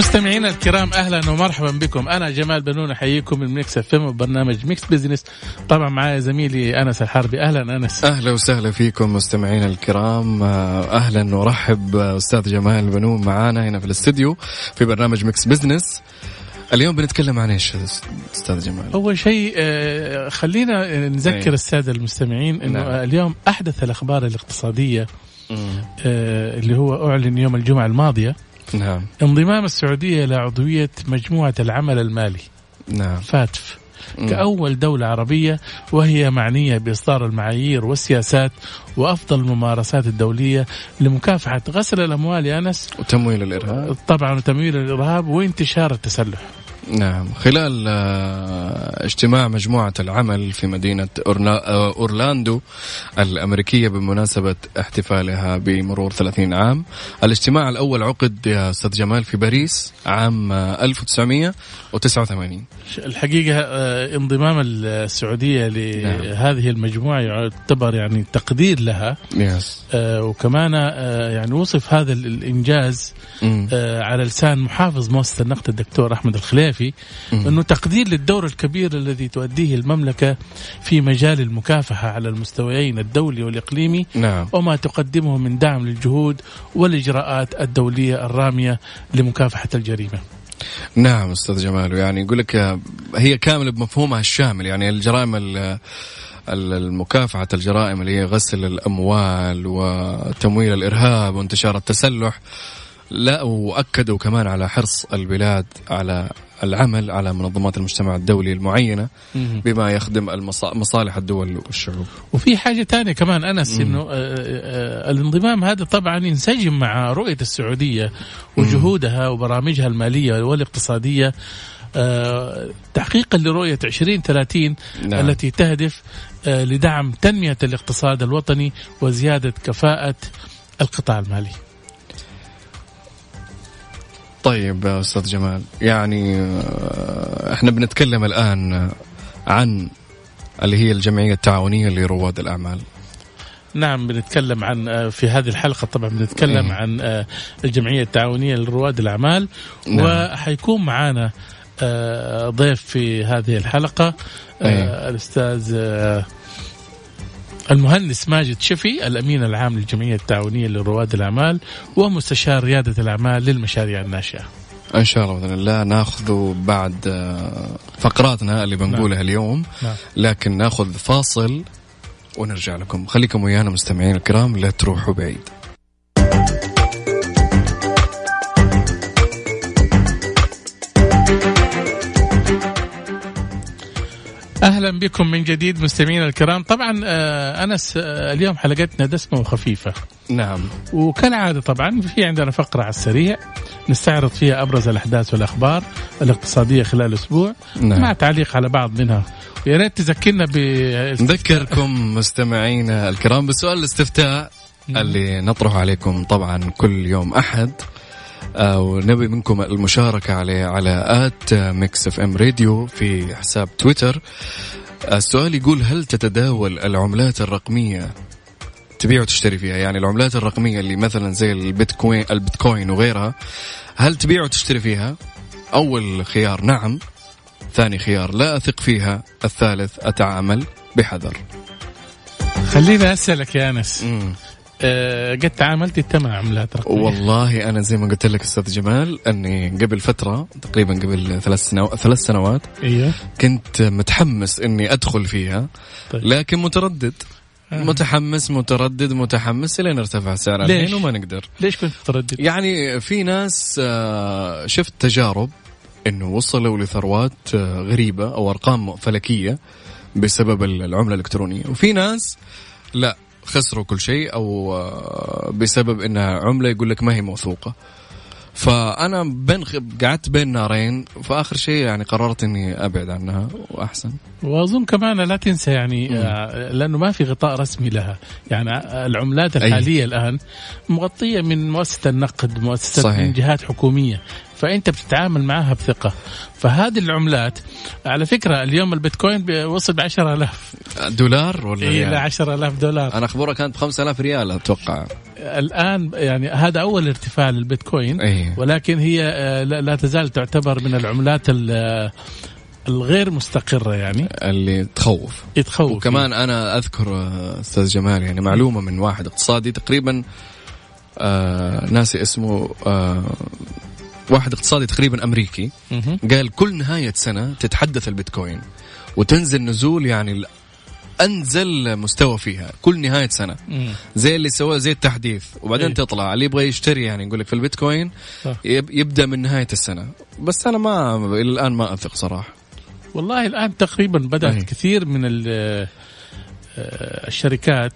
مستمعينا الكرام أهلا ومرحبا بكم. أنا جمال بنون أحييكم من Mix FM وبرنامج Mix Business طبعا معايا زميلي أنس الحربي. أهلا أنس. أهلا وسهلا فيكم مستمعينا الكرام. أهلا ورحب أستاذ جمال بنون معانا هنا في الاستديو في برنامج Mix Business اليوم بنتكلم عن إيش أستاذ جمال؟ أول شيء آه، خلينا نذكر أيه. السادة المستمعين إنه نعم. اليوم أحدث الأخبار الاقتصادية آه، اللي هو أعلن يوم الجمعة الماضية. نعم. انضمام السعودية إلى عضوية مجموعة العمل المالي. نعم. FATF. كأول دولة عربية وهي معنية بإصدار المعايير والسياسات وأفضل الممارسات الدولية لمكافحة غسل الأموال يا أنس. وتمويل الإرهاب. طبعا وتمويل الإرهاب وانتشار التسلح. نعم. خلال آه، اجتماع مجموعة العمل في مدينة آه، أورلاندو الأمريكية بمناسبة احتفالها بمرور 30 عام الاجتماع الأول عقد يا أستاذ جمال في باريس عام آه، 1989 الحقيقة آه، انضمام السعودية لهذه المجموعة يعتبر يعني تقدير لها. yes وكمان يعني وصف هذا ال- الإنجاز على لسان محافظ مؤسسة النقد الدكتور أحمد الخليفي. أنه تقدير للدور الكبير الذي تؤديه المملكة في مجال المكافحة على المستويين الدولي والإقليمي نعم. وما تقدمه من دعم للجهود والإجراءات الدولية الرامية لمكافحة الجريمة. نعم أستاذ جمال. يعني يقول لك آه، هي كاملة بمفهومها الشامل. يعني الجرائم ال- ال- المكافحة الجرائم اللي هي غسل الأموال وتمويل الإرهاب وانتشار التسلح لا وأكدوا كمان على حرص البلاد على العمل على منظمات المجتمع الدولي المعينة بما يخدم المصا- مصالح الدول والشعوب. وفي حاجة تانية كمان أنس إنه آه، آه، الانضمام هذا طبعا ينسجم مع رؤية السعودية وجهودها وبرامجها المالية والاقتصادية آه، تحقيقا لرؤية 2030 نعم. التي تهدف آه، لدعم تنمية الاقتصاد الوطني وزيادة كفاءة القطاع المالي. طيب يا أستاذ جمال يعني آه، إحنا بنتكلم الآن عن اللي هي الجمعية التعاونية لرواد الأعمال نعم بنتكلم عن آه، في هذه الحلقة طبعا بنتكلم إيه. عن آه، الجمعية التعاونية لرواد الأعمال نعم. وحيكون معنا آه، ضيف في هذه الحلقة آه، إيه. المهندس ماجد شفي الأمين العام للجمعية التعاونية لرواد الأعمال ومستشار ريادة الأعمال للمشاريع الناشئة. إن شاء الله بإذن الله ناخذ بعد آه، فقراتنا اللي بنقولها اليوم نعم. لكن ناخذ فاصل ونرجع لكم. خليكم ويانا مستمعين الكرام لا تروحوا بعيد. أهلا بكم من جديد مستمعينا الكرام. طبعا آه، أنس آه، اليوم حلقتنا دسمة وخفيفة. نعم. وكالعادة طبعا في عندنا فقرة على السريع نستعرض فيها أبرز الأحداث والأخبار الاقتصادية خلال الأسبوع نعم. مع تعليق على بعض منها. ويا ريت تذكرنا ب نذكركم مستمعينا الكرام بسؤال الاستفتاء اللي نطرح عليكم طبعا كل يوم أحد. ونبي منكم المشاركة عليه على at Mix FM Radio في حساب تويتر. آه، السؤال يقول هل تتداول العملات الرقمية تبيع وتشتري فيها؟ يعني العملات الرقمية اللي مثلا زي البيتكوين البيتكوين وغيرها هل تبيع وتشتري فيها؟ أول خيار نعم ثاني خيار لا أثق فيها الثالث أتعامل بحذر. خليني أسألك يا. آه، قد تعاملت انت مع عملات رقمية والله أنا زي ما قلت لك أستاذ جمال أني قبل فترة تقريبا قبل ثلاث سنوات ثلاث سنوات أيوه كنت متحمس إني أدخل فيها طيب. لكن متردد آه. متحمس متردد متحمس لين ارتفع سعرها ليش؟ الحين وما نقدر ليش كنت متردد؟ يعني في ناس آه، شفت تجارب إنه وصلوا لثروات آه، غريبة أو أرقام فلكية بسبب العملة الإلكترونية وفي ناس لا خسروا كل شيء أو آه، بسبب إنها عملة يقول لك ما هي موثوقة. فأنا بين قعدت بين نارين فآخر شيء يعني قررت إني أبعد عنها وأحسن. وأظن كمان لا تنسى يعني آه لأنه ما في غطاء رسمي لها. يعني العملات الحالية أي. الآن مغطية من مؤسسة النقد مؤسسة صحيح. من جهات حكومية. فأنت بتتعامل معها بثقة. فهذه العملات على فكرة اليوم البيتكوين وصل ب 10000 دولار ولا إيه ل 10000 دولار. أنا اخبرها كانت ب 5000 ريال أتوقع. الآن يعني هذا أول ارتفاع للبيتكوين أيه. ولكن هي آه، لا تزال تعتبر من العملات الغير مستقرة يعني. اللي تخوف. تخوف وكمان أنا أذكر آه، أستاذ جمال يعني معلومة من واحد اقتصادي تقريبا آه ناسي اسمه آه واحد اقتصادي تقريبا أمريكي قال كل نهاية سنة تتحدث البيتكوين وتنزل نزول يعني أنزل مستوى فيها كل نهاية سنة. زي اللي سواه زي التحديث. وبعدين إيه؟ تطلع اللي يبغى يشتري يعني يقول لك في البيتكوين يبدأ من نهاية السنة. بس أنا ما إلى الآن ما أثق صراحة. والله الآن تقريبا بدأت إيه؟ كثير من آه، الشركات.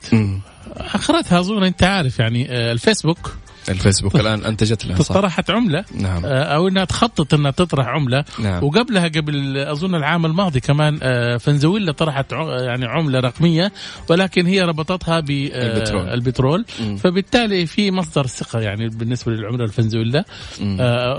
أخرتها أظن أنت عارف يعني آه، الفيسبوك. الفيسبوك الآن أنتجت لها صح طرحت عملة. نعم. آه، أو إنها تخطط إنها تطرح عملة. نعم. وقبلها قبل أظن العام الماضي كمان آه، فنزويلا طرحت يعني عملة رقمية ولكن هي ربطتها بالبترول آه، البترول. فبالتالي في مصدر ثقة يعني بالنسبة للعملة الفنزويلا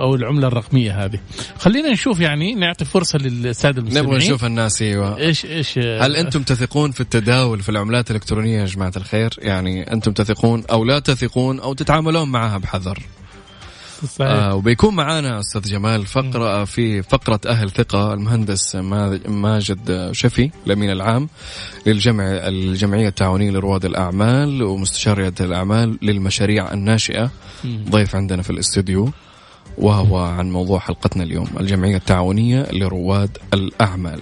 أو العملة الرقمية هذه. خلينا نشوف يعني نعطي فرصة للسادة المستمعين. نبغى نشوف الناس أيوه. إيش إيش هل أنتم تثقون في التداول في العملات الإلكترونية يا جماعة الخير؟ يعني أنتم تثقون أو لا تثقون أو تتعاملون معها بحذر. صحيح. آه وبيكون معانا أستاذ جمال فقرة في فقرة أهل ثقة المهندس ماجد شفي الأمين العام للجمع الجمعية التعاونية لرواد الأعمال ومستشار ريادة الأعمال للمشاريع الناشئة. ضيف عندنا في الاستوديو وهو عن موضوع حلقتنا اليوم الجمعية التعاونية لرواد الأعمال.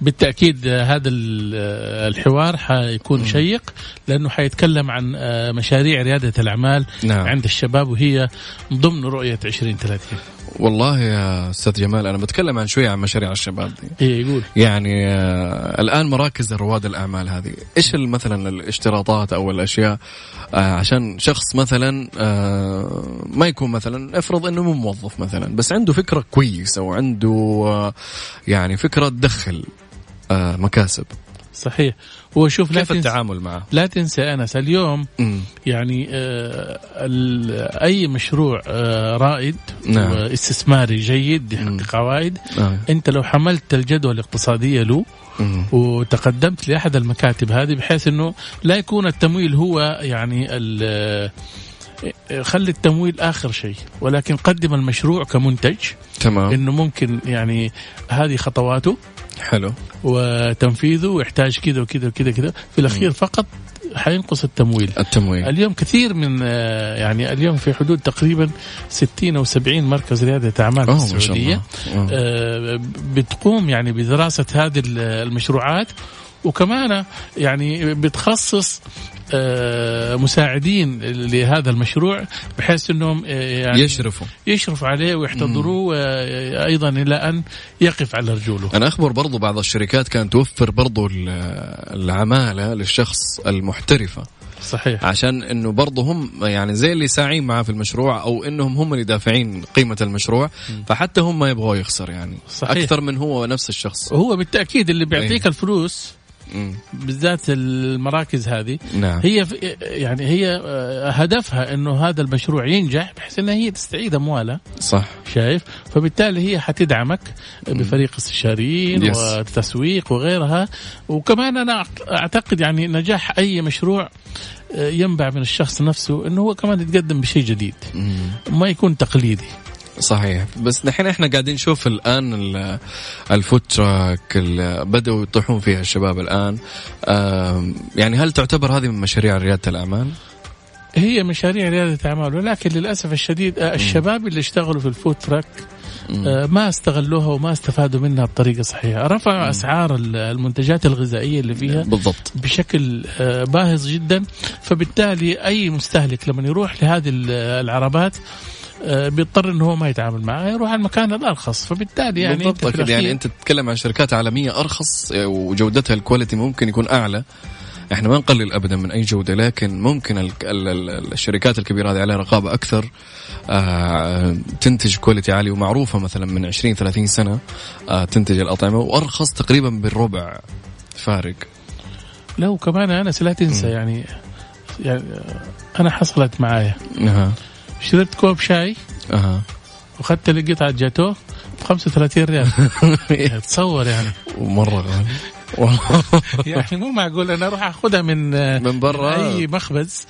بالتأكيد هذا الحوار حيكون شيق لأنه حيتكلم عن آه، مشاريع ريادة الأعمال نعم. عند الشباب وهي ضمن رؤية 2030 والله يا أستاذ جمال أنا بتكلم عن شوية عن مشاريع الشباب دي. إيه يقول. يعني آه الآن مراكز رواد الأعمال هذه إيش مثلا الاشتراطات أو الأشياء آه عشان شخص مثلا آه ما يكون مثلا افرض إنه مو موظف مثلا بس عنده فكرة كويسة وعنده آه يعني فكرة تدخل. مكاسب. صحيح. هو شوف كيف التعامل معه؟ لا تنسى انس اليوم م. يعني آه أي مشروع آه رائد نعم. واستثماري جيد يحقق عوائد نعم. أنت لو حملت الجدوى الاقتصادية له وتقدمت لأحد المكاتب هذه بحيث إنه لا يكون التمويل هو يعني خلي التمويل آخر شيء. ولكن قدم المشروع كمنتج. تمام. إنه ممكن يعني هذه خطواته. حلو. وتنفيذه يحتاج كذا وكذا وكذا كذا في الأخير فقط حينقص التمويل. التمويل. اليوم كثير من آه، يعني اليوم في حدود تقريبا 60 أو 70 مركز ريادة أعمال في السعودية. آه، بتقوم يعني بدراسة هذه المشروعات. وكمان يعني بتخصص آه، مساعدين لهذا المشروع بحيث إنهم آه، يعني يشرفوا يشرفوا عليه ويحتضروه آه، أيضا إلى أن يقف على رجوله. أنا أخبر برضو بعض الشركات كانت توفر برضو العمالة للشخص المحترفة. صحيح عشان إنه برضه هم يعني زي اللي ساعين معاه في المشروع أو إنهم هم اللي دافعين قيمة المشروع م. فحتى هم ما يبغوا يخسر يعني صحيح. أكثر من هو نفس الشخص هو بالتأكيد اللي بيعطيك إيه. الفلوس بالذات المراكز هذه. نعم. هي يعني هي آه، هدفها إنه هذا المشروع ينجح بحيث إنها هي تستعيد أموالها. صح. شايف؟ فبالتالي هي حتدعمك بفريق استشاريين يس. وتسويق وغيرها. وكمان أنا أعتقد يعني نجاح أي مشروع آه، ينبع من الشخص نفسه إنه هو كمان يتقدم بشيء جديد. ما يكون تقليدي. صحيح. بس دحين إحنا قاعدين نشوف الآن ال food truck بدأوا يطيحون فيها الشباب الآن. يعني هل تعتبر هذه من مشاريع ريادة الأعمال؟ هي مشاريع ريادة اعمال ولكن للأسف الشديد آه، الشباب اللي اشتغلوا في ال food truck آه، ما استغلوها وما استفادوا منها بطريقة صحيحة، رفعوا مم. أسعار المنتجات الغذائية اللي فيها بالضبط. بشكل آه، باهظ جدا، فبالتالي أي مستهلك لما يروح لهذه العربات بيضطر إنه هو ما يتعامل معها يروح على المكان الأرخص. فبالتالي يعني بالضبط انت يعني أنت تتكلم عن شركات عالمية أرخص آه، وجودتها الكواليتي ممكن يكون أعلى. إحنا ما نقلل ابدا من أي جودة لكن ممكن ال ال ال الشركات الكبيرة هذه عليها رقابة أكثر آه تنتج quality عالي ومعروفة مثلا من 20 30 سنة آه تنتج الأطعمة وأرخص تقريبا بالربع فارق. لا وكمان انس لا تنسى يعني يعني أنا حصلت معايا. أها شربت كوب شاي. أها. واخذت لي قطعه جاتوه ب 35 ريال. تصور يعني. ومره غالي. يعني مو معقول أنا أروح أخذها من من برا. أي مخبز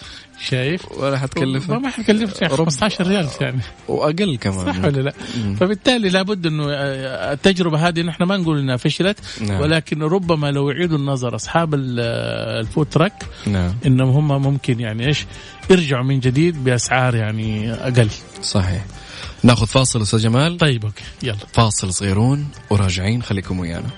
شايف؟ ولا حتكلف ما حتكلف يعني 15 ريال يعني. وأقل كمان. صح ولا لا؟ فبالتالي لابد إنه التجربة هذه نحن ما نقول إنها فشلت نعم. ولكن ربما لو يعيدوا النظر أصحاب ال food truck نعم. إنهم هم ممكن يعني إيش يرجعوا من جديد بأسعار يعني أقل. صحيح. ناخذ فاصل أستاذ جمال. طيب okay. يلا. فاصل صغيرون وراجعين خليكم ويانا.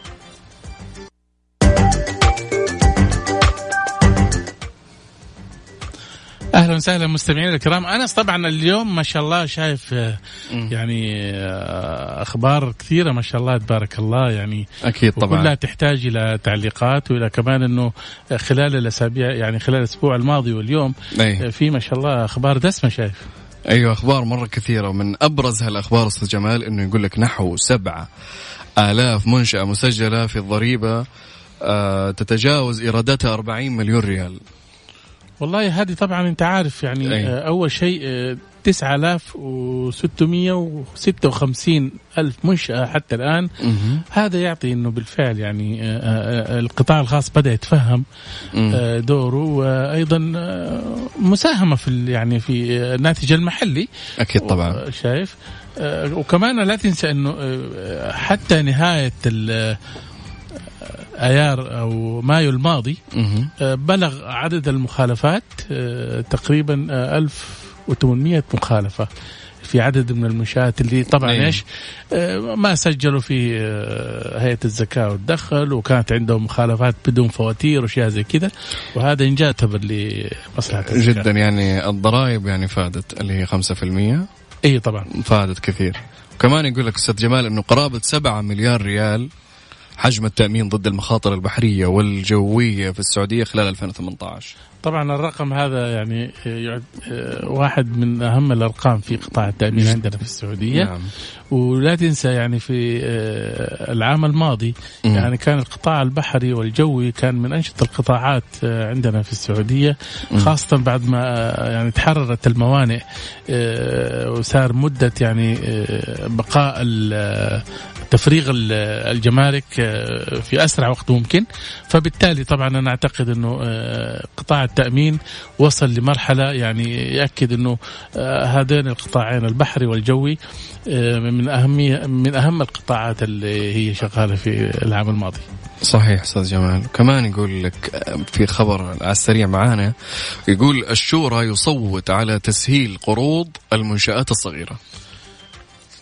أهلا وسهلا مستمعينا الكرام. أنس طبعا اليوم ما شاء الله شايف آه، يعني آه، أخبار كثيرة ما شاء الله تبارك الله يعني. أكيد طبعا. كلها تحتاج إلى تعليقات وإلى كمان إنه خلال الأسابيع يعني خلال الأسبوع الماضي واليوم أي. في ما شاء الله أخبار دسمة شايف. أيوه أخبار مرة كثيرة. ومن أبرز هالأخبار أستاذ جمال إنه يقول لك نحو سبعة آلاف منشأة مسجلة في الضريبة آه تتجاوز إيراداتها 40 مليون ريال. والله هذه طبعا أنت عارف يعني أي. آه، أول شيء آه، 9656 ألف منشأة حتى الآن مهم. هذا يعطي أنه بالفعل يعني آه، آه، القطاع الخاص بدأ يتفهم مم. آه، دوره وأيضا آه، مساهمة في يعني في آه، الناتج المحلي أكيد طبعا شايف آه، وكمان لا تنسى أنه آه، حتى نهاية آه، أيار أو مايو الماضي. آه، بلغ عدد المخالفات آه، تقريبا آه، 1800 مخالفة في عدد من المنشآت اللي طبعا أيوة. إيش آه، ما سجلوا في آه، هيئة الزكاة والدخل وكانت عندهم مخالفات بدون فواتير وأشياء زي كذا وهذا انجاز لمصلحة الزكاة. جدا يعني الضرائب يعني فادت اللي هي 5% اي طبعا فادت كثير وكمان يقول لك أستاذ جمال إنه قرابة 7 مليار ريال حجم التأمين ضد المخاطر البحرية والجوية في السعودية خلال 2018 طبعا الرقم هذا يعني آه، يعد آه، واحد من أهم الأرقام في قطاع التأمين عندنا في السعودية. نعم. ولا تنسى يعني في آه، العام الماضي. يعني كان القطاع البحري والجوي كان من أنشط القطاعات عندنا في السعودية خاصة بعد ما يعني تحررت الموانئ وصار مدة يعني بقاء تفريغ ال- الجمارك في أسرع وقت ممكن. فبالتالي طبعا أنا أعتقد إنه قطاع التأمين وصل لمرحلة يعني يأكد إنه آه، هذين القطاعين البحري والجوي آه، من أهمية من أهم القطاعات اللي هي شغالة في العام الماضي. صحيح أستاذ جمال كمان يقول لك آه، في خبر على السريع معانا يقول الشورى يصوت على تسهيل قروض المنشآت الصغيرة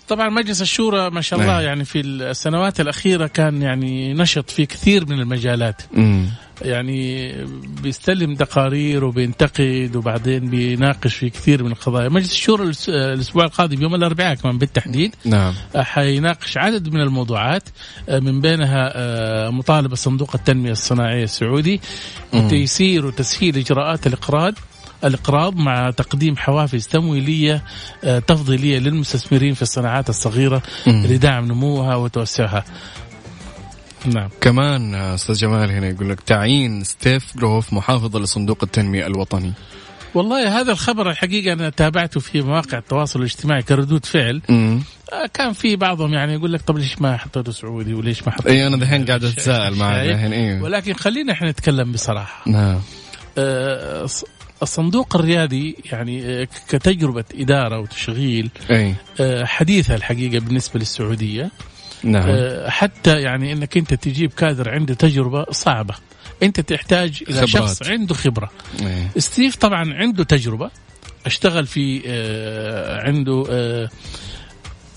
طبعا مجلس الشورى ما شاء الله نعم. يعني في السنوات الأخيرة كان يعني نشط في كثير من المجالات. امم يعني بيستلم تقارير وبينتقد وبعدين بيناقش في كثير من القضايا. مجلس الشورى الأسبوع القادم يوم الأربعاء كمان بالتحديد نعم. حيناقش عدد من الموضوعات آه، من بينها آه، مطالبة صندوق التنمية الصناعية السعودي وتيسير وتسهيل إجراءات الإقراض الإقراض مع تقديم حوافز تمويلية آه، تفضيلية للمستثمرين في الصناعات الصغيرة مم. لدعم نموها وتوسعها. نعم. كمان آه، أستاذ جمال هنا يقول لك تعيين ستيف جروف محافظا لصندوق التنمية الوطني. والله هذا الخبر الحقيقة أنا تابعته في مواقع التواصل الاجتماعي كردود فعل. امم آه، كان في بعضهم يعني يقول لك طب ليش ما حطيته سعودي وليش ما حطيته؟ إي أنا دحين قاعد أتساءل معك؟ دحين أيوه ولكن خلينا إحنا نتكلم بصراحة. نعم. آه، الصندوق الريادي يعني آه، كتجربة إدارة وتشغيل أي. آه، حديثة الحقيقة بالنسبة للسعودية. نعم. آه، حتى يعني أنك أنت تجيب كادر عنده تجربة صعبة. أنت تحتاج إلى خبرات. شخص عنده خبرة. إيه. ستيف طبعا عنده تجربة. أشتغل في عنده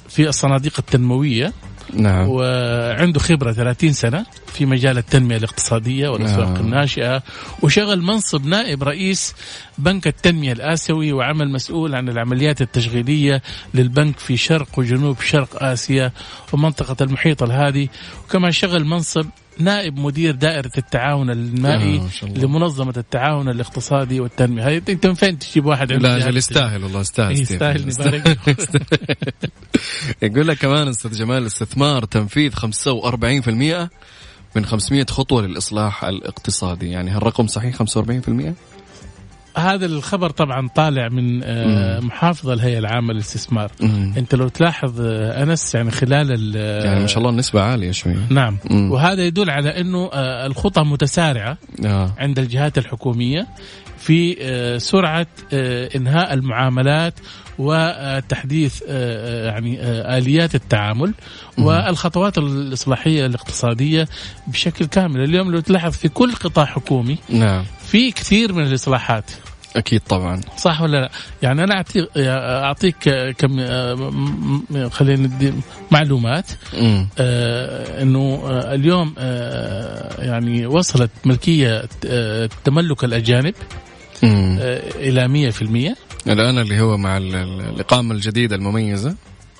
في الصناديق التنموية. نعم وعنده خبرة 30 سنة في مجال التنمية الاقتصادية والأسواق آه. الناشئة وشغل منصب نائب رئيس بنك التنمية الآسيوي وعمل مسؤول عن العمليات التشغيلية للبنك في شرق وجنوب شرق آسيا ومنطقة المحيط الهادي وكما شغل منصب نائب مدير دائرة التعاون المائي آه،. لمنظمة التعاون الاقتصادي والتنمية هذه انت من فين تجيب واحد لا أجل يستاهل والله يستاهل إيه،. يستاهل نبارك. يقول لك كمان أستاذ جمال الاستثمار تنفيذ 45% من 500 خطوة للإصلاح الاقتصادي يعني هالرقم صحيح 45% هذا الخبر طبعا طالع من آه، محافظة الهيئة العامة للاستثمار. مم. أنت لو تلاحظ آه، أنس يعني خلال ال- يعني ما شاء الله النسبة عالية شوي نعم. مم. وهذا يدل على إنه آه، الخطى متسارعة آه. عند الجهات الحكومية في آه، سرعة آه، إنهاء المعاملات وتحديث آه، يعني آه، آليات التعامل والخطوات الإصلاحية الاقتصادية بشكل كامل. اليوم لو تلاحظ في كل قطاع حكومي نعم. في كثير من الإصلاحات. أكيد طبعا. صح ولا لا؟ يعني أنا أعطيك اعطيك كم خلينا ندي معلومات. آه إنه آه اليوم آه يعني وصلت ملكية آه تملك الأجانب مم. آه إلى 100% الآن اللي هو مع ال- ال- الإقامة الجديدة المميزة.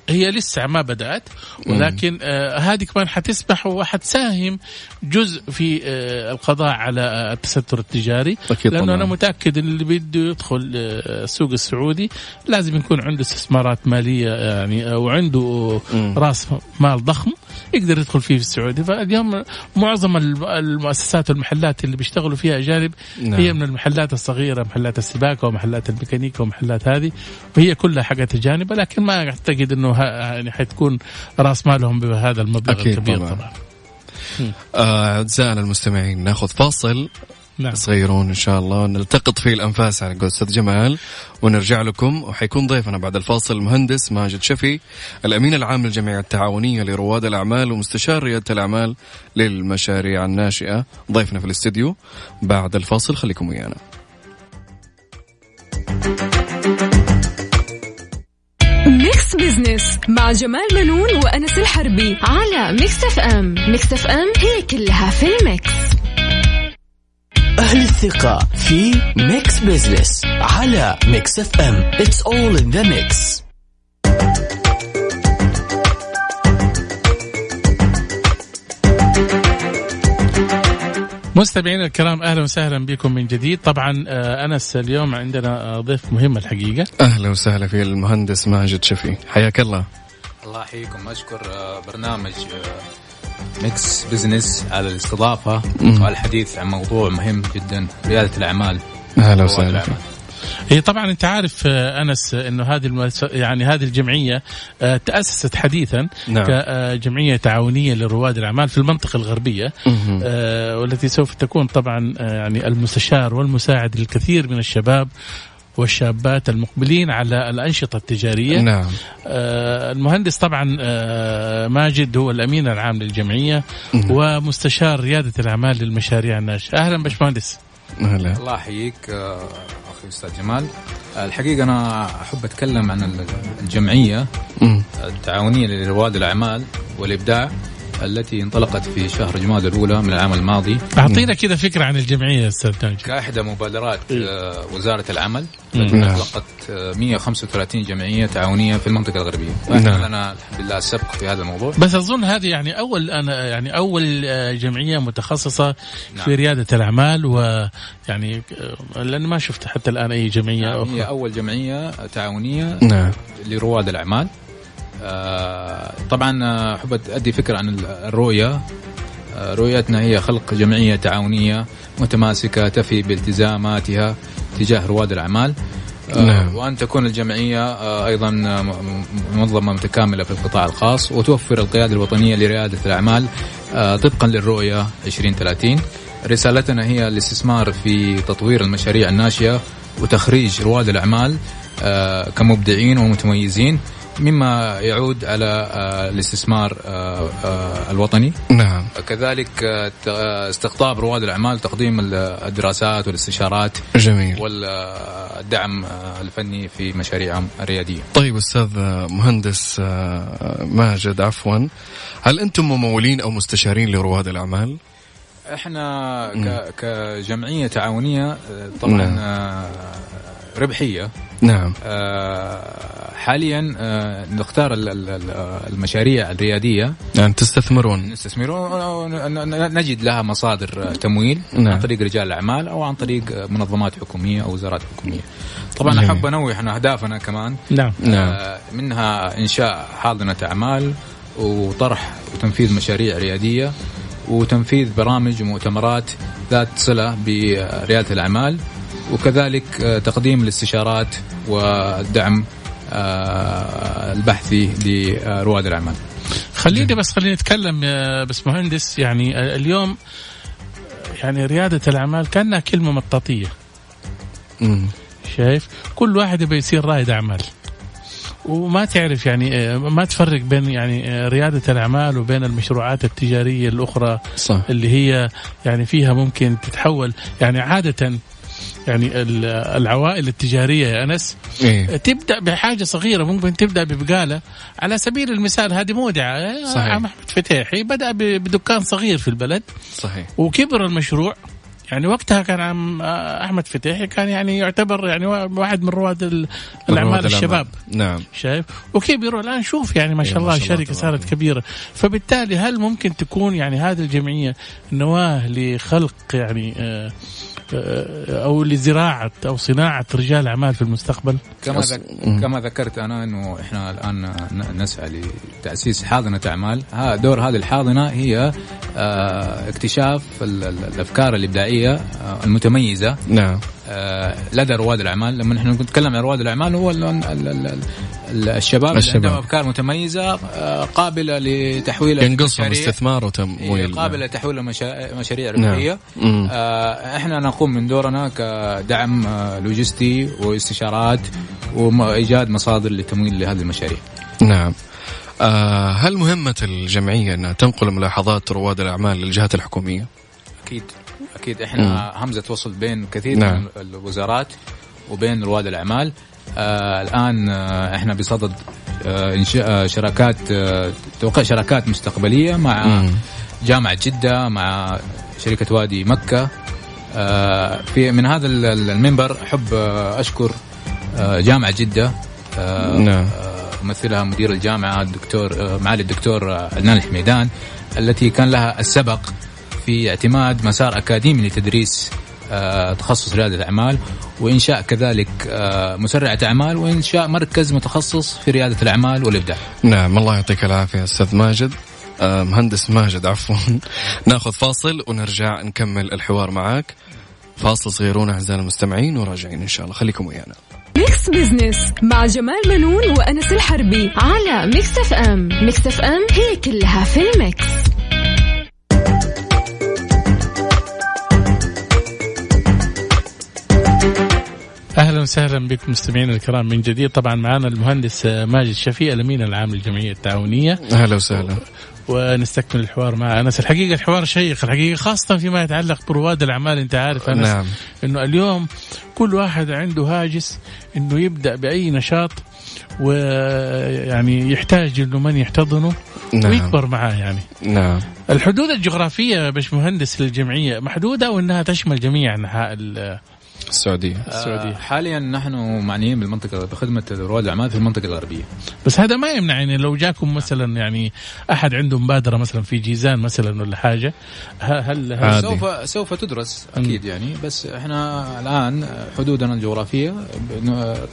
هي لسه ما بدأت ولكن آه هذه كمان حتسمح وحتساهم جزء في آه القضاء على آه، التستر التجاري. أكيد لأنه طبعا. أنا متأكد إن اللي بده يدخل آه، السوق السعودي لازم يكون عنده استثمارات مالية يعني وعنده مم. راس مال ضخم. يقدر يدخل فيه في السعودي فاليوم معظم الم- المؤسسات والمحلات اللي بيشتغلوا فيها أجانب نعم. هي من المحلات الصغيرة محلات السباكة ومحلات الميكانيكا ومحلات هذه وهي كلها حقت أجانب لكن ما أعتقد إنه يعني حتكون رأس مالهم بهذا المبلغ الكبير طبعاً. طبعا, آه، اعزائنا المستمعين ناخذ فاصل نعم. صغيرون إن شاء الله. نلتقط فيه الأنفاس على قول أستاذ جمال ونرجع لكم وحيكون ضيفنا بعد الفاصل المهندس ماجد شفي الأمين العام للجمعية التعاونية لرواد الأعمال ومستشار ريادة الأعمال للمشاريع الناشئة. ضيفنا في الاستديو بعد الفاصل خليكم ويانا. Mix Business مع جمال بنون وأنس الحربي على Mix FM. Mix FM هي كلها في ال mix. أهل الثقة في Mix Business على Mix FM It's all in the mix. مستمعينا الكرام أهلا وسهلا بكم من جديد. طبعا آه، أنس اليوم عندنا آه، ضيف مهم الحقيقة. أهلا وسهلا في المهندس ماجد شفي حياك الله. الله يحييكم. أشكر آه، برنامج Mix Business على الاستضافة مم. والحديث عن موضوع مهم جدا ريادة الأعمال أهلا رواد وسهلا الأعمال. هي طبعا أنت عارف آه، أنس إنه هذه المؤس... يعني هذه الجمعية آه، تأسست حديثا نعم. كجمعية تعاونية لرواد الأعمال في المنطقة الغربية مهم. آه، والتي سوف تكون طبعا يعني المستشار والمساعد للكثير من الشباب والشابات المقبلين على الأنشطة التجارية. نعم. آه، المهندس طبعا آه، ماجد هو الأمين العام للجمعية مهم. ومستشار ريادة الأعمال للمشاريع الناشئه أهلا باشمهندس. أهلا. الله يحييك آه، أخي أستاذ جمال. آه، الحقيقة أنا أحب أتكلم عن ال- الجمعية مم. التعاونية لرواد الأعمال والإبداع. التي انطلقت في شهر جماد الأولى من العام الماضي أعطينا كذا فكرة عن الجمعية أستاذ ماجد كاحدى مبادرات إيه. آه، وزارة العمل نعم. اطلقت آه، 135 جمعية تعاونية في المنطقة الغربية نعم. لنا الحمد لله السبق في هذا الموضوع بس أظن هذه يعني أول أنا يعني أول آه، جمعية متخصصة نعم. في ريادة الأعمال ويعني آه، لأن ما شفت حتى الآن أي جمعية نعم، هي أخرى أول جمعية تعاونية نعم لرواد الأعمال آه، طبعا آه، أحب أدي فكرة عن ال- الرؤية. آه، رؤيتنا هي خلق جمعية تعاونية متماسكة تفي بالتزاماتها تجاه رواد الأعمال. آه، نعم. وأن تكون الجمعية أيضا منظمة متكاملة في القطاع الخاص وتوفر القيادة الوطنية لريادة الأعمال طبقا للرؤية 2030 رسالتنا هي الاستثمار في تطوير المشاريع الناشئة وتخريج رواد الأعمال كمبدعين ومتميزين. مما يعود على آه، الاستثمار آه، آه، الوطني. نعم. كذلك استقطاب رواد الأعمال تقديم ال- الدراسات والاستشارات جميل. والدعم الفني في مشاريعهم الرياديه طيب أستاذ مهندس ماجد عفوا. هل أنتم ممولين أو مستشارين لرواد الأعمال؟ إحنا كجمعية تعاونية طبعا نعم. ربحية. نعم. آه، حاليا آه، نختار ال- ال- ال- المشاريع الريادية. يعني تستثمرون. نستثمرون نجد لها مصادر تمويل نعم. عن طريق رجال الأعمال أو عن طريق منظمات حكومية أو وزارات حكومية. طبعا جميل. أحب أنوه إحنا أهدافنا كمان. نعم. نعم. آه، منها إنشاء حاضنة أعمال وطرح وتنفيذ مشاريع ريادية وتنفيذ برامج ومؤتمرات ذات صلة بريادة الأعمال. وكذلك آه، تقديم الاستشارات والدعم آه، البحثي لرواد الأعمال. خليني بس خليني أتكلم بس مهندس يعني آه، اليوم يعني ريادة الأعمال كأنها كلمة مطاطيه. شايف؟ كل واحد يبي يصير رائد أعمال. وما تعرف يعني ما تفرق بين يعني ريادة الأعمال وبين المشروعات التجارية الأخرى صح. اللي هي يعني فيها ممكن تتحول. يعني عادة يعني ال- العوائل التجارية يا أنس إيه. تبدأ بحاجة صغيرة ممكن تبدأ ببقالة. على سبيل المثال هذه مودعة صحيح. عم أحمد فتيحي بدأ بدكان صغير في البلد. صحيح. وكبر المشروع. يعني وقتها كان عم أحمد فتيحي كان يعني يعتبر يعني واحد من رواد ال- الأعمال الشباب. نعم. شايف؟ وكبر الآن شوف يعني ما إيه، شاء الله الشركة صارت كبيرة. فبالتالي هل ممكن تكون يعني هذه الجمعية نواة لخلق يعني آه، آه، أو لزراعة أو صناعة رجال أعمال في المستقبل. كما ذك... كما ذكرت أنا إنه إحنا الآن نسعى لتأسيس حاضنة أعمال. ها دور هذه الحاضنة هي آه، اكتشاف ال- ال- الأفكار الإبداعية آه، المتميزة. نعم. آه، لدى رواد الأعمال لما نحن نتكلم عن رواد الأعمال هو ال- ال- ال- ال- الشباب الشباب. عندهم أفكار متميزة آه، قابلة لتحويل ينقصهم. استثمار وتمويل قابلة لتحويل مشاريع نعم. ربحيه مم. آه، إحنا نقوم من دورنا كدعم آه، لوجستي واستشارات وإيجاد مصادر لتمويل لهذه المشاريع. نعم آه هل مهمة الجمعية أنها تنقل ملاحظات رواد الأعمال للجهات الحكومية؟ أكيد أكيد إحنا همزة وصل بين كثير نعم. من الوزارات وبين رواد الأعمال. آه الآن آه إحنا بصدد آه انشاء آه، شراكات آه توقيع شراكات مستقبلية مع مم. جامعة جدة مع شركة وادي مكة آه، في من هذا ال- ال- المنبر أحب آه، أشكر آه، جامعة جدة آه، نعم. ممثلها مدير الجامعة الدكتور معالي الدكتور عدنان الحميدان التي كان لها السبق في اعتماد مسار أكاديمي لتدريس آه، تخصص ريادة الاعمال وإنشاء كذلك آه، مسرعة أعمال وإنشاء مركز متخصص في ريادة الأعمال والإبداع. نعم الله يعطيك العافية أستاذ ماجد. آه مهندس ماجد عفوا. نأخذ فاصل ونرجع نكمل الحوار معك فاصل صغيرون أعزائنا المستمعين وراجعين إن شاء الله. خليكم ويانا. Mix Business مع جمال بنون وأنس الحربي على Mix FM Mix FM هي كلها في ال mix. أهلا وسهلا بكم مستمعينا الكرام. من جديد طبعا معنا المهندس ماجد شفيق الأمين العام للجمعية التعاونية. أهلا وسهلا. ونستكمل الحوار مع أنس. الحقيقة الحوار شيق الحقيقة خاصة فيما يتعلق برواد الأعمال أنت عارف أنس نعم. إنه اليوم كل واحد عنده هاجس إنه يبدأ بأي نشاط ويعني يحتاج إنه من يحتضنه نعم. ويكبر معاه يعني. نعم. الحدود الجغرافية يا باش مهندس للجمعية محدودة وانها تشمل جميع أنحاء السعودية. آه، حاليا نحن معنيين بالمنطقة بخدمة رواد الأعمال في المنطقة الغربية. بس هذا ما يمنع يعني لو جاكم مثلا يعني أحد عنده مبادرة مثلا في جيزان مثلا ولا حاجة هل, هل عادي. سوف سوف تدرس أكيد يعني بس إحنا الآن حدودنا الجغرافية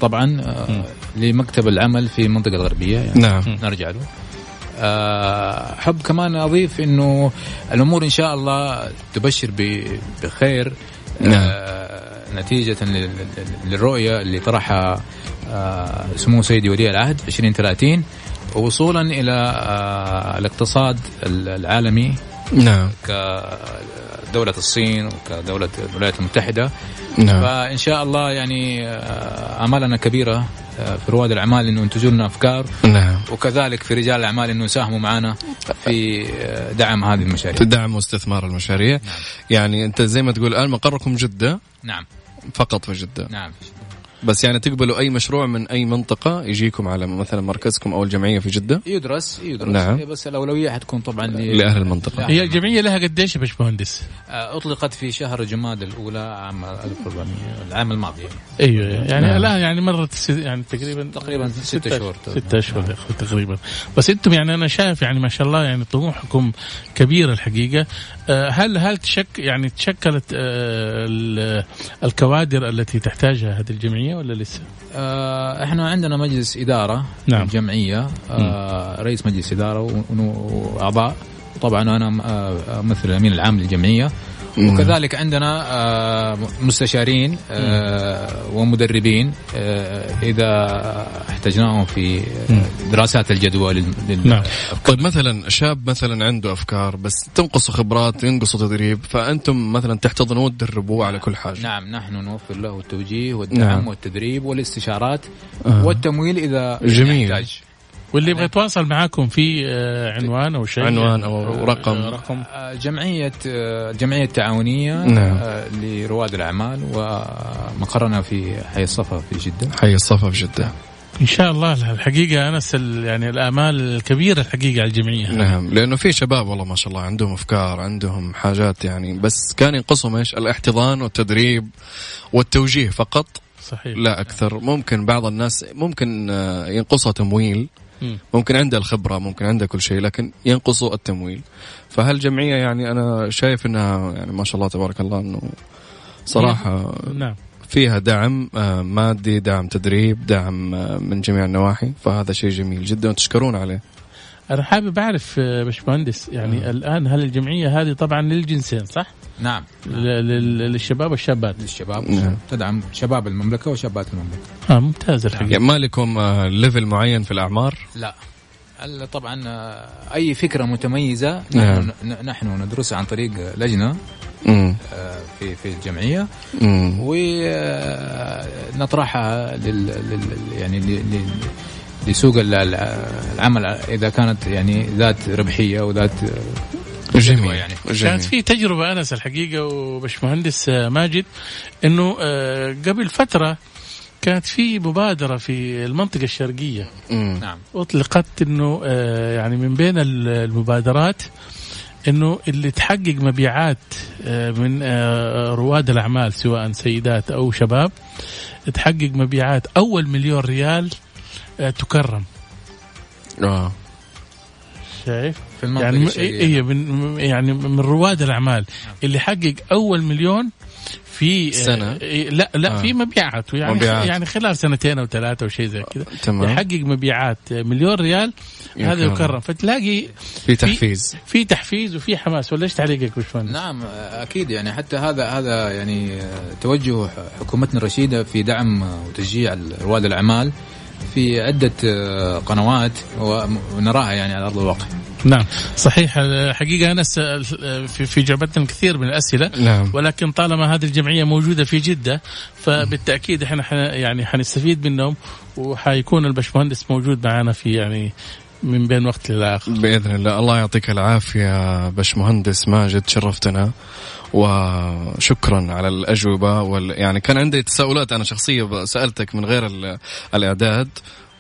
طبعا آه، لمكتب العمل في المنطقة الغربية. يعني نعم. نرجع له. آه، احب كمان أضيف إنه الأمور إن شاء الله تبشر بخير. آه، نتيجة لل- لل- للرؤية اللي طرحها آه، سمو سيدي ولي العهد 2030 ووصولا إلى آه، الاقتصاد ال- العالمي. نعم. كدولة الصين وكدولة الولايات المتحدة. نعم. فإن شاء الله يعني آه، آمالنا كبيرة في رواد الأعمال إنه ينتجوا لنا أفكار. نعم. وكذلك في رجال الأعمال إنه يساهموا معنا في دعم هذه المشاريع. تدعم واستثمار المشاريع. يعني أنت زي ما تقول الآن مقركم جدة. نعم. فقط في جده نعم. بس يعني تقبلوا أي مشروع من أي منطقة يجيكم على مثلا مركزكم أو الجمعية في جدة يدرس يدرس نعم. بس الأولوية حتكون طبعا لأهل المنطقة لا. هي الجمعية لها قديش يا باشمهندس؟ آه، أطلقت في شهر جماد الأولى عام 1400 العام الماضي يعني. أيوه يعني نعم. الان يعني مرت يعني تقريبا تقريبا ستة شهور ستة أشهر أخوي تقريبا بس أنتم يعني أنا شايف يعني ما شاء الله يعني طموحكم كبير الحقيقة آه، هل هل تشك يعني تشكلت آه، ال- الكوادر التي تحتاجها هذه الجمعية ولا لسه؟ آه، إحنا عندنا مجلس إدارة نعم. جمعية آه، رئيس مجلس إدارة وأعضاء طبعا أنا آه، امثل الامين العام للجمعية وكذلك عندنا آه، مستشارين آه، ومدربين آه، إذا احتجناهم في دراسات الجدوى لل- لل- نعم. طيب مثلا شاب مثلا عنده أفكار بس تنقصه خبرات ينقصه تدريب فأنتم مثلا تحتضنوه وتدربوه على كل حاجة نعم نحن نوفر له التوجيه والدعم نعم. والتدريب والإستشارات آه. والتمويل إذا جميل. يحتاج واللي يبغى يتواصل معاكم في آه، عنوان أو شيء. عنوان أو آه، رقم. آه، رقم. جمعية آه، الجمعية التعاونية نعم. لرواد الأعمال ومقرنا في حي الصفا في جدة. حي الصفا في جدة. إن شاء الله الحقيقة أنس يعني الآمال الكبيرة الحقيقة على الجمعية. نعم لأنه في شباب والله ما شاء الله عندهم أفكار عندهم حاجات يعني بس كان ينقصهم إيش؟ الاحتضان والتدريب والتوجيه فقط. صحيح. لا أكثر. ممكن بعض الناس ممكن ينقصها تمويل. ممكن عنده الخبرة ممكن عنده كل شيء لكن ينقصه التمويل. فهالجمعيه يعني أنا شايف إنها يعني ما شاء الله تبارك الله إنه صراحة نعم. فيها دعم آه، مادي دعم تدريب دعم آه، من جميع النواحي. فهذا شيء جميل جدا وتشكرون عليه. أنا حابب أعرف آه، باشمهندس يعني آه. الآن هل الجمعية هذه طبعا للجنسين صح؟ نعم ل- لل- للشباب والشابات للشباب نعم. تدعم شباب المملكة وشابات المملكة آه ممتاز الحقيقة يعني ما لكم آه، ليفل معين في الأعمار لا طبعا آه، أي فكرة متميزة نعم. نحن, ن- نحن ندرسها عن طريق مم. آه، في في الجمعية مم. ونطرحها لل, لل يعني لسوق ال- ال- العمل إذا كانت يعني ذات ربحية وذات جميل يعني. جميل كانت في تجربة أنس الحقيقة وباشمهندس آه، ماجد إنه آه، قبل فترة كانت في مبادرة في المنطقة الشرقية مم. نعم أطلقت إنه آه، يعني من بين ال- المبادرات إنه اللي تحقق مبيعات آه، من رواد الأعمال سواء سيدات أو شباب تحقق مبيعات أول مليون ريال تكرم آه. شايف؟ في المنطقة يعني الشرقية. اي من يعني من رواد الأعمال اللي حقق أول مليون في سنة؟ آه، إيه، لا لا آه. في مبيعات يعني مبيعات. يعني خلال سنتين أو ثلاثة أو شيء زي كذا تمام يحقق مبيعات مليون ريال هذا يكرم. فتلاقي في تحفيز في تحفيز وفي حماس ولا إيش تعليقك باشمهندس؟ نعم أكيد يعني حتى هذا هذا يعني توجه حكومتنا الرشيدة في دعم وتشجيع رواد الأعمال في عدة قنوات ونراها يعني على أرض الواقع. نعم. صحيح حقيقة أنا في في جعبتنا الكثير من الأسئلة. نعم. ولكن طالما هذه الجمعية موجودة في جدة فبالتأكيد إحنا يعني حنستفيد منهم وحيكون البشمهندس موجود معنا في يعني من بين وقت للآخر بإذن الله. الله يعطيك العافية باشمهندس ماجد شرفتنا. وشكرا على الأجوبة وال... يعني كان عندي تساؤلات أنا شخصيه سألتك من غير ال... الإعداد.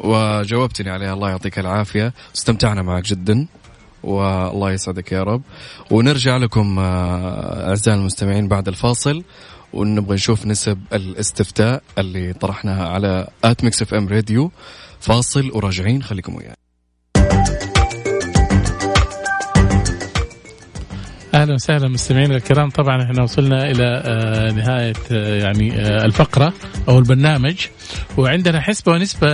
وجاوبتني عليها. الله يعطيك العافية. استمتعنا معك جدا. والله يسعدك يا رب. ونرجع لكم آه، أعزائي المستمعين بعد الفاصل. ونبغى نشوف نسب الاستفتاء اللي طرحناها على at Mix FM Radio. فاصل وراجعين. خليكم ويانا أهلا وسهلا مستمعينا الكرام. طبعا إحنا وصلنا إلى آه، نهاية آه، يعني آه، الفقرة أو البرنامج. وعندنا حسبة ونسبة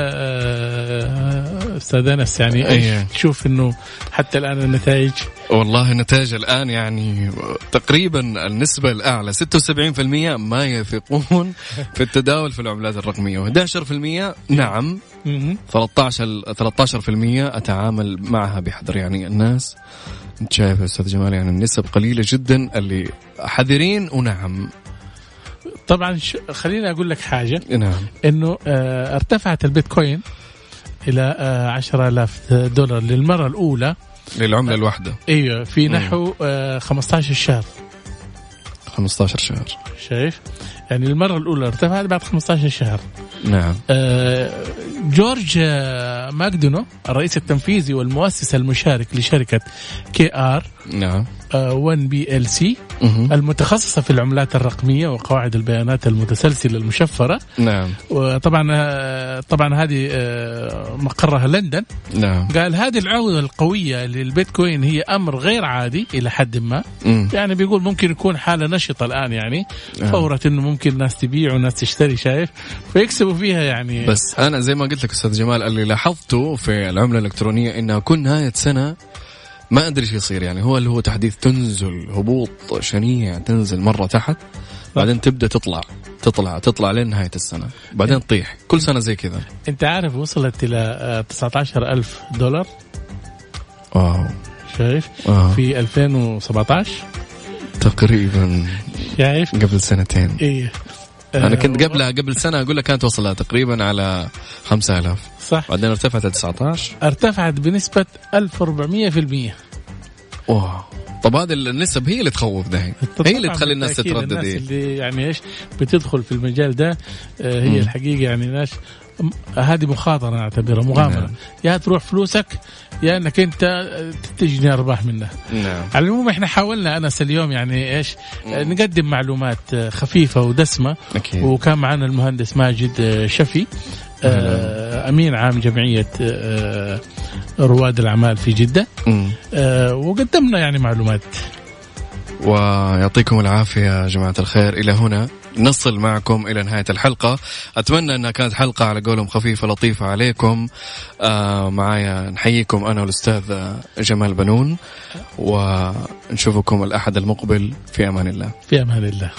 أستاذ أنس يعني أيه. تشوف إنه حتى الآن النتائج؟ والله النتائج الآن يعني تقريبا النسبة الأعلى 76% ما يثقون في التداول في العملات الرقمية. و11% نعم. مهم. 13 13% أتعامل معها بحذر يعني الناس. انت شايف يا أستاذ جمال يعني النسب قليلة جدا اللي حذرين. ونعم. طبعا ش... خليني أقول لك حاجة. نعم. إنه آه ارتفعت البيتكوين إلى آه 10000 دولار للمرة الأولى. للعملة الواحدة. إيوه في نحو آه 15 شهر. 15 شهر. شايف؟ يعني المرة الأولى ارتفعت بعد 15 شهر. نعم. آه، جورج آه، ماكدونو الرئيس التنفيذي والمؤسس المشارك لشركة كي ار نعم. 1 PLC مهم. المتخصصة في العملات الرقمية وقواعد البيانات المتسلسلة المشفرة. نعم. وطبعا آه، طبعا هذه آه، مقرها لندن. نعم. قال هذه العودة القوية للبيتكوين هي أمر غير عادي إلى حد ما. مم. يعني بيقول ممكن يكون حالة نشطة الآن يعني. آه. فورة إنه ممكن ناس تبيع وناس تشتري شايف؟ فيكسبوا فيها يعني. بس أنا زي ما قلت لك أستاذ جمال اللي لاحظته في العملة الإلكترونية إنها كل نهاية سنة ما أدري إيش يصير يعني. هو اللي هو تحديث تنزل هبوط شنيع تنزل مرة تحت بعدين تبدأ تطلع تطلع تطلع لين نهاية السنة. بعدين تطيح. كل سنة زي كذا. أنت عارف وصلت إلى آه، 19 ألف دولار؟ واو. شايف؟ آه. في 2017 تقريبا شايف؟ قبل سنتين. إيه. أنا كنت قبلها قبل سنة أقول لك كانت وصلت تقريبا على 5000 صح. بعدين ارتفعت ل 19 ارتفعت بنسبة 1400% واو. طب هذه النسب هي اللي تخوف دحين. هي اللي تخلي الناس تتردد. الناس. اللي يعني إيش بتدخل في المجال ده آه، هي مم. الحقيقة يعني ناس م- هذه مخاطرة أعتبرها مغامرة. نعم. يا تروح فلوسك يا إنك أنت تجني أرباح منها. نعم. على العموم إحنا حاولنا انس اليوم يعني إيش آه، نقدم معلومات آه، خفيفة ودسمة. أكيد. وكان معنا المهندس ماجد آه، شفي أمين عام جمعية رواد الأعمال في جدة. مم. وقدمنا يعني معلومات. ويعطيكم العافية يا جماعة الخير. إلى هنا. نصل معكم إلى نهاية الحلقة. أتمنى أنها كانت حلقة على قولهم خفيفة لطيفة عليكم. آه معايا نحييكم أنا والأستاذ جمال بنون ونشوفكم الأحد المقبل في أمان الله. في أمان الله.